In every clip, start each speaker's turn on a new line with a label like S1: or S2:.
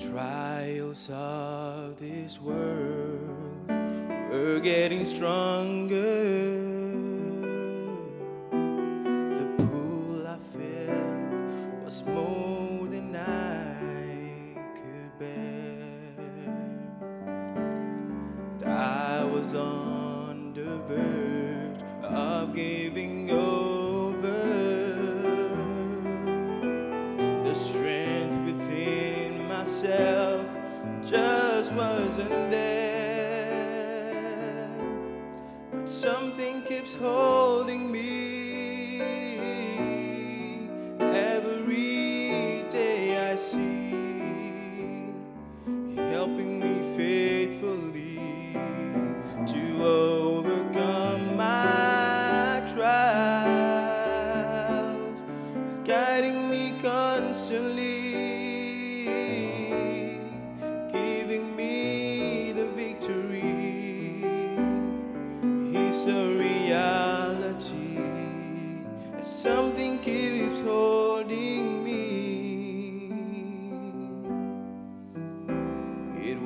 S1: struggles of this world were getting stronger. The pull I felt was more than I could bear. And I was on the verge of giving myself just wasn't there. But something keeps holding me every day I see, helping me faithfully to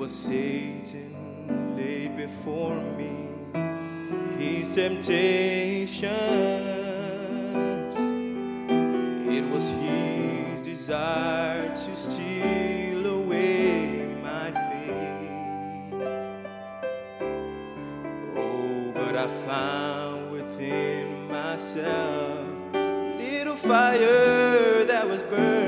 S1: was Satan laid before me, his temptations. It was his desire to steal away my faith. Oh, but I found within myself little fire that was burning.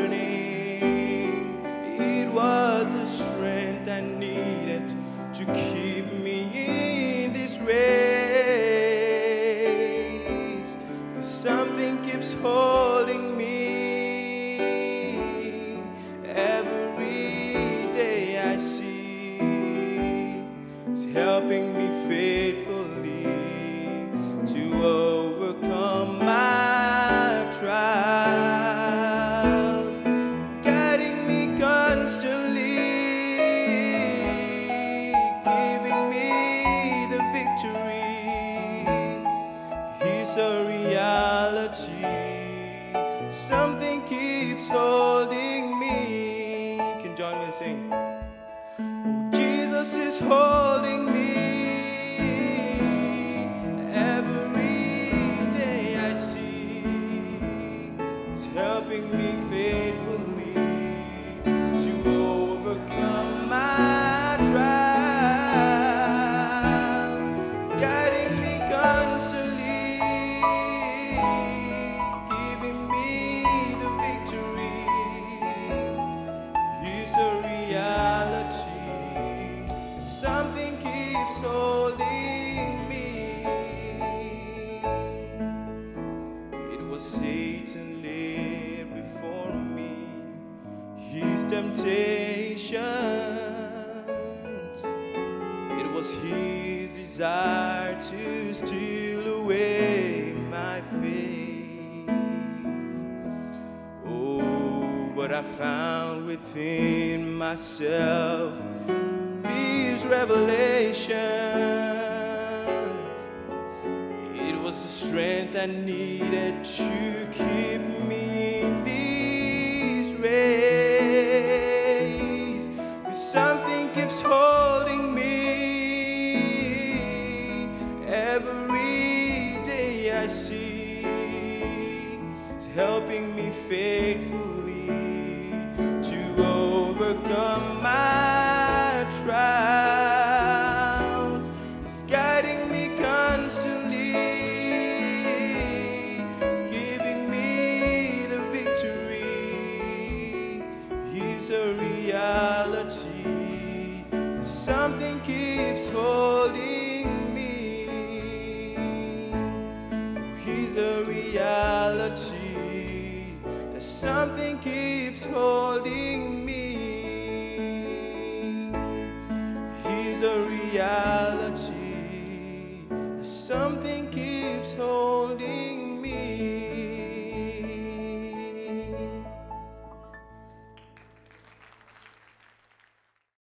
S1: Holding me. Can join me sing. Oh, Jesus is holding It was Satan laid before me, his temptations. It was his desire to steal away my faith. Oh, but I found within myself revelations. It was the strength I needed to keep me in this race. 'Cause something keeps holding me every day I see. It's helping me faithfully to overcome my reality. Something keeps holding me. He's a reality that something keeps holding me. He's a reality that something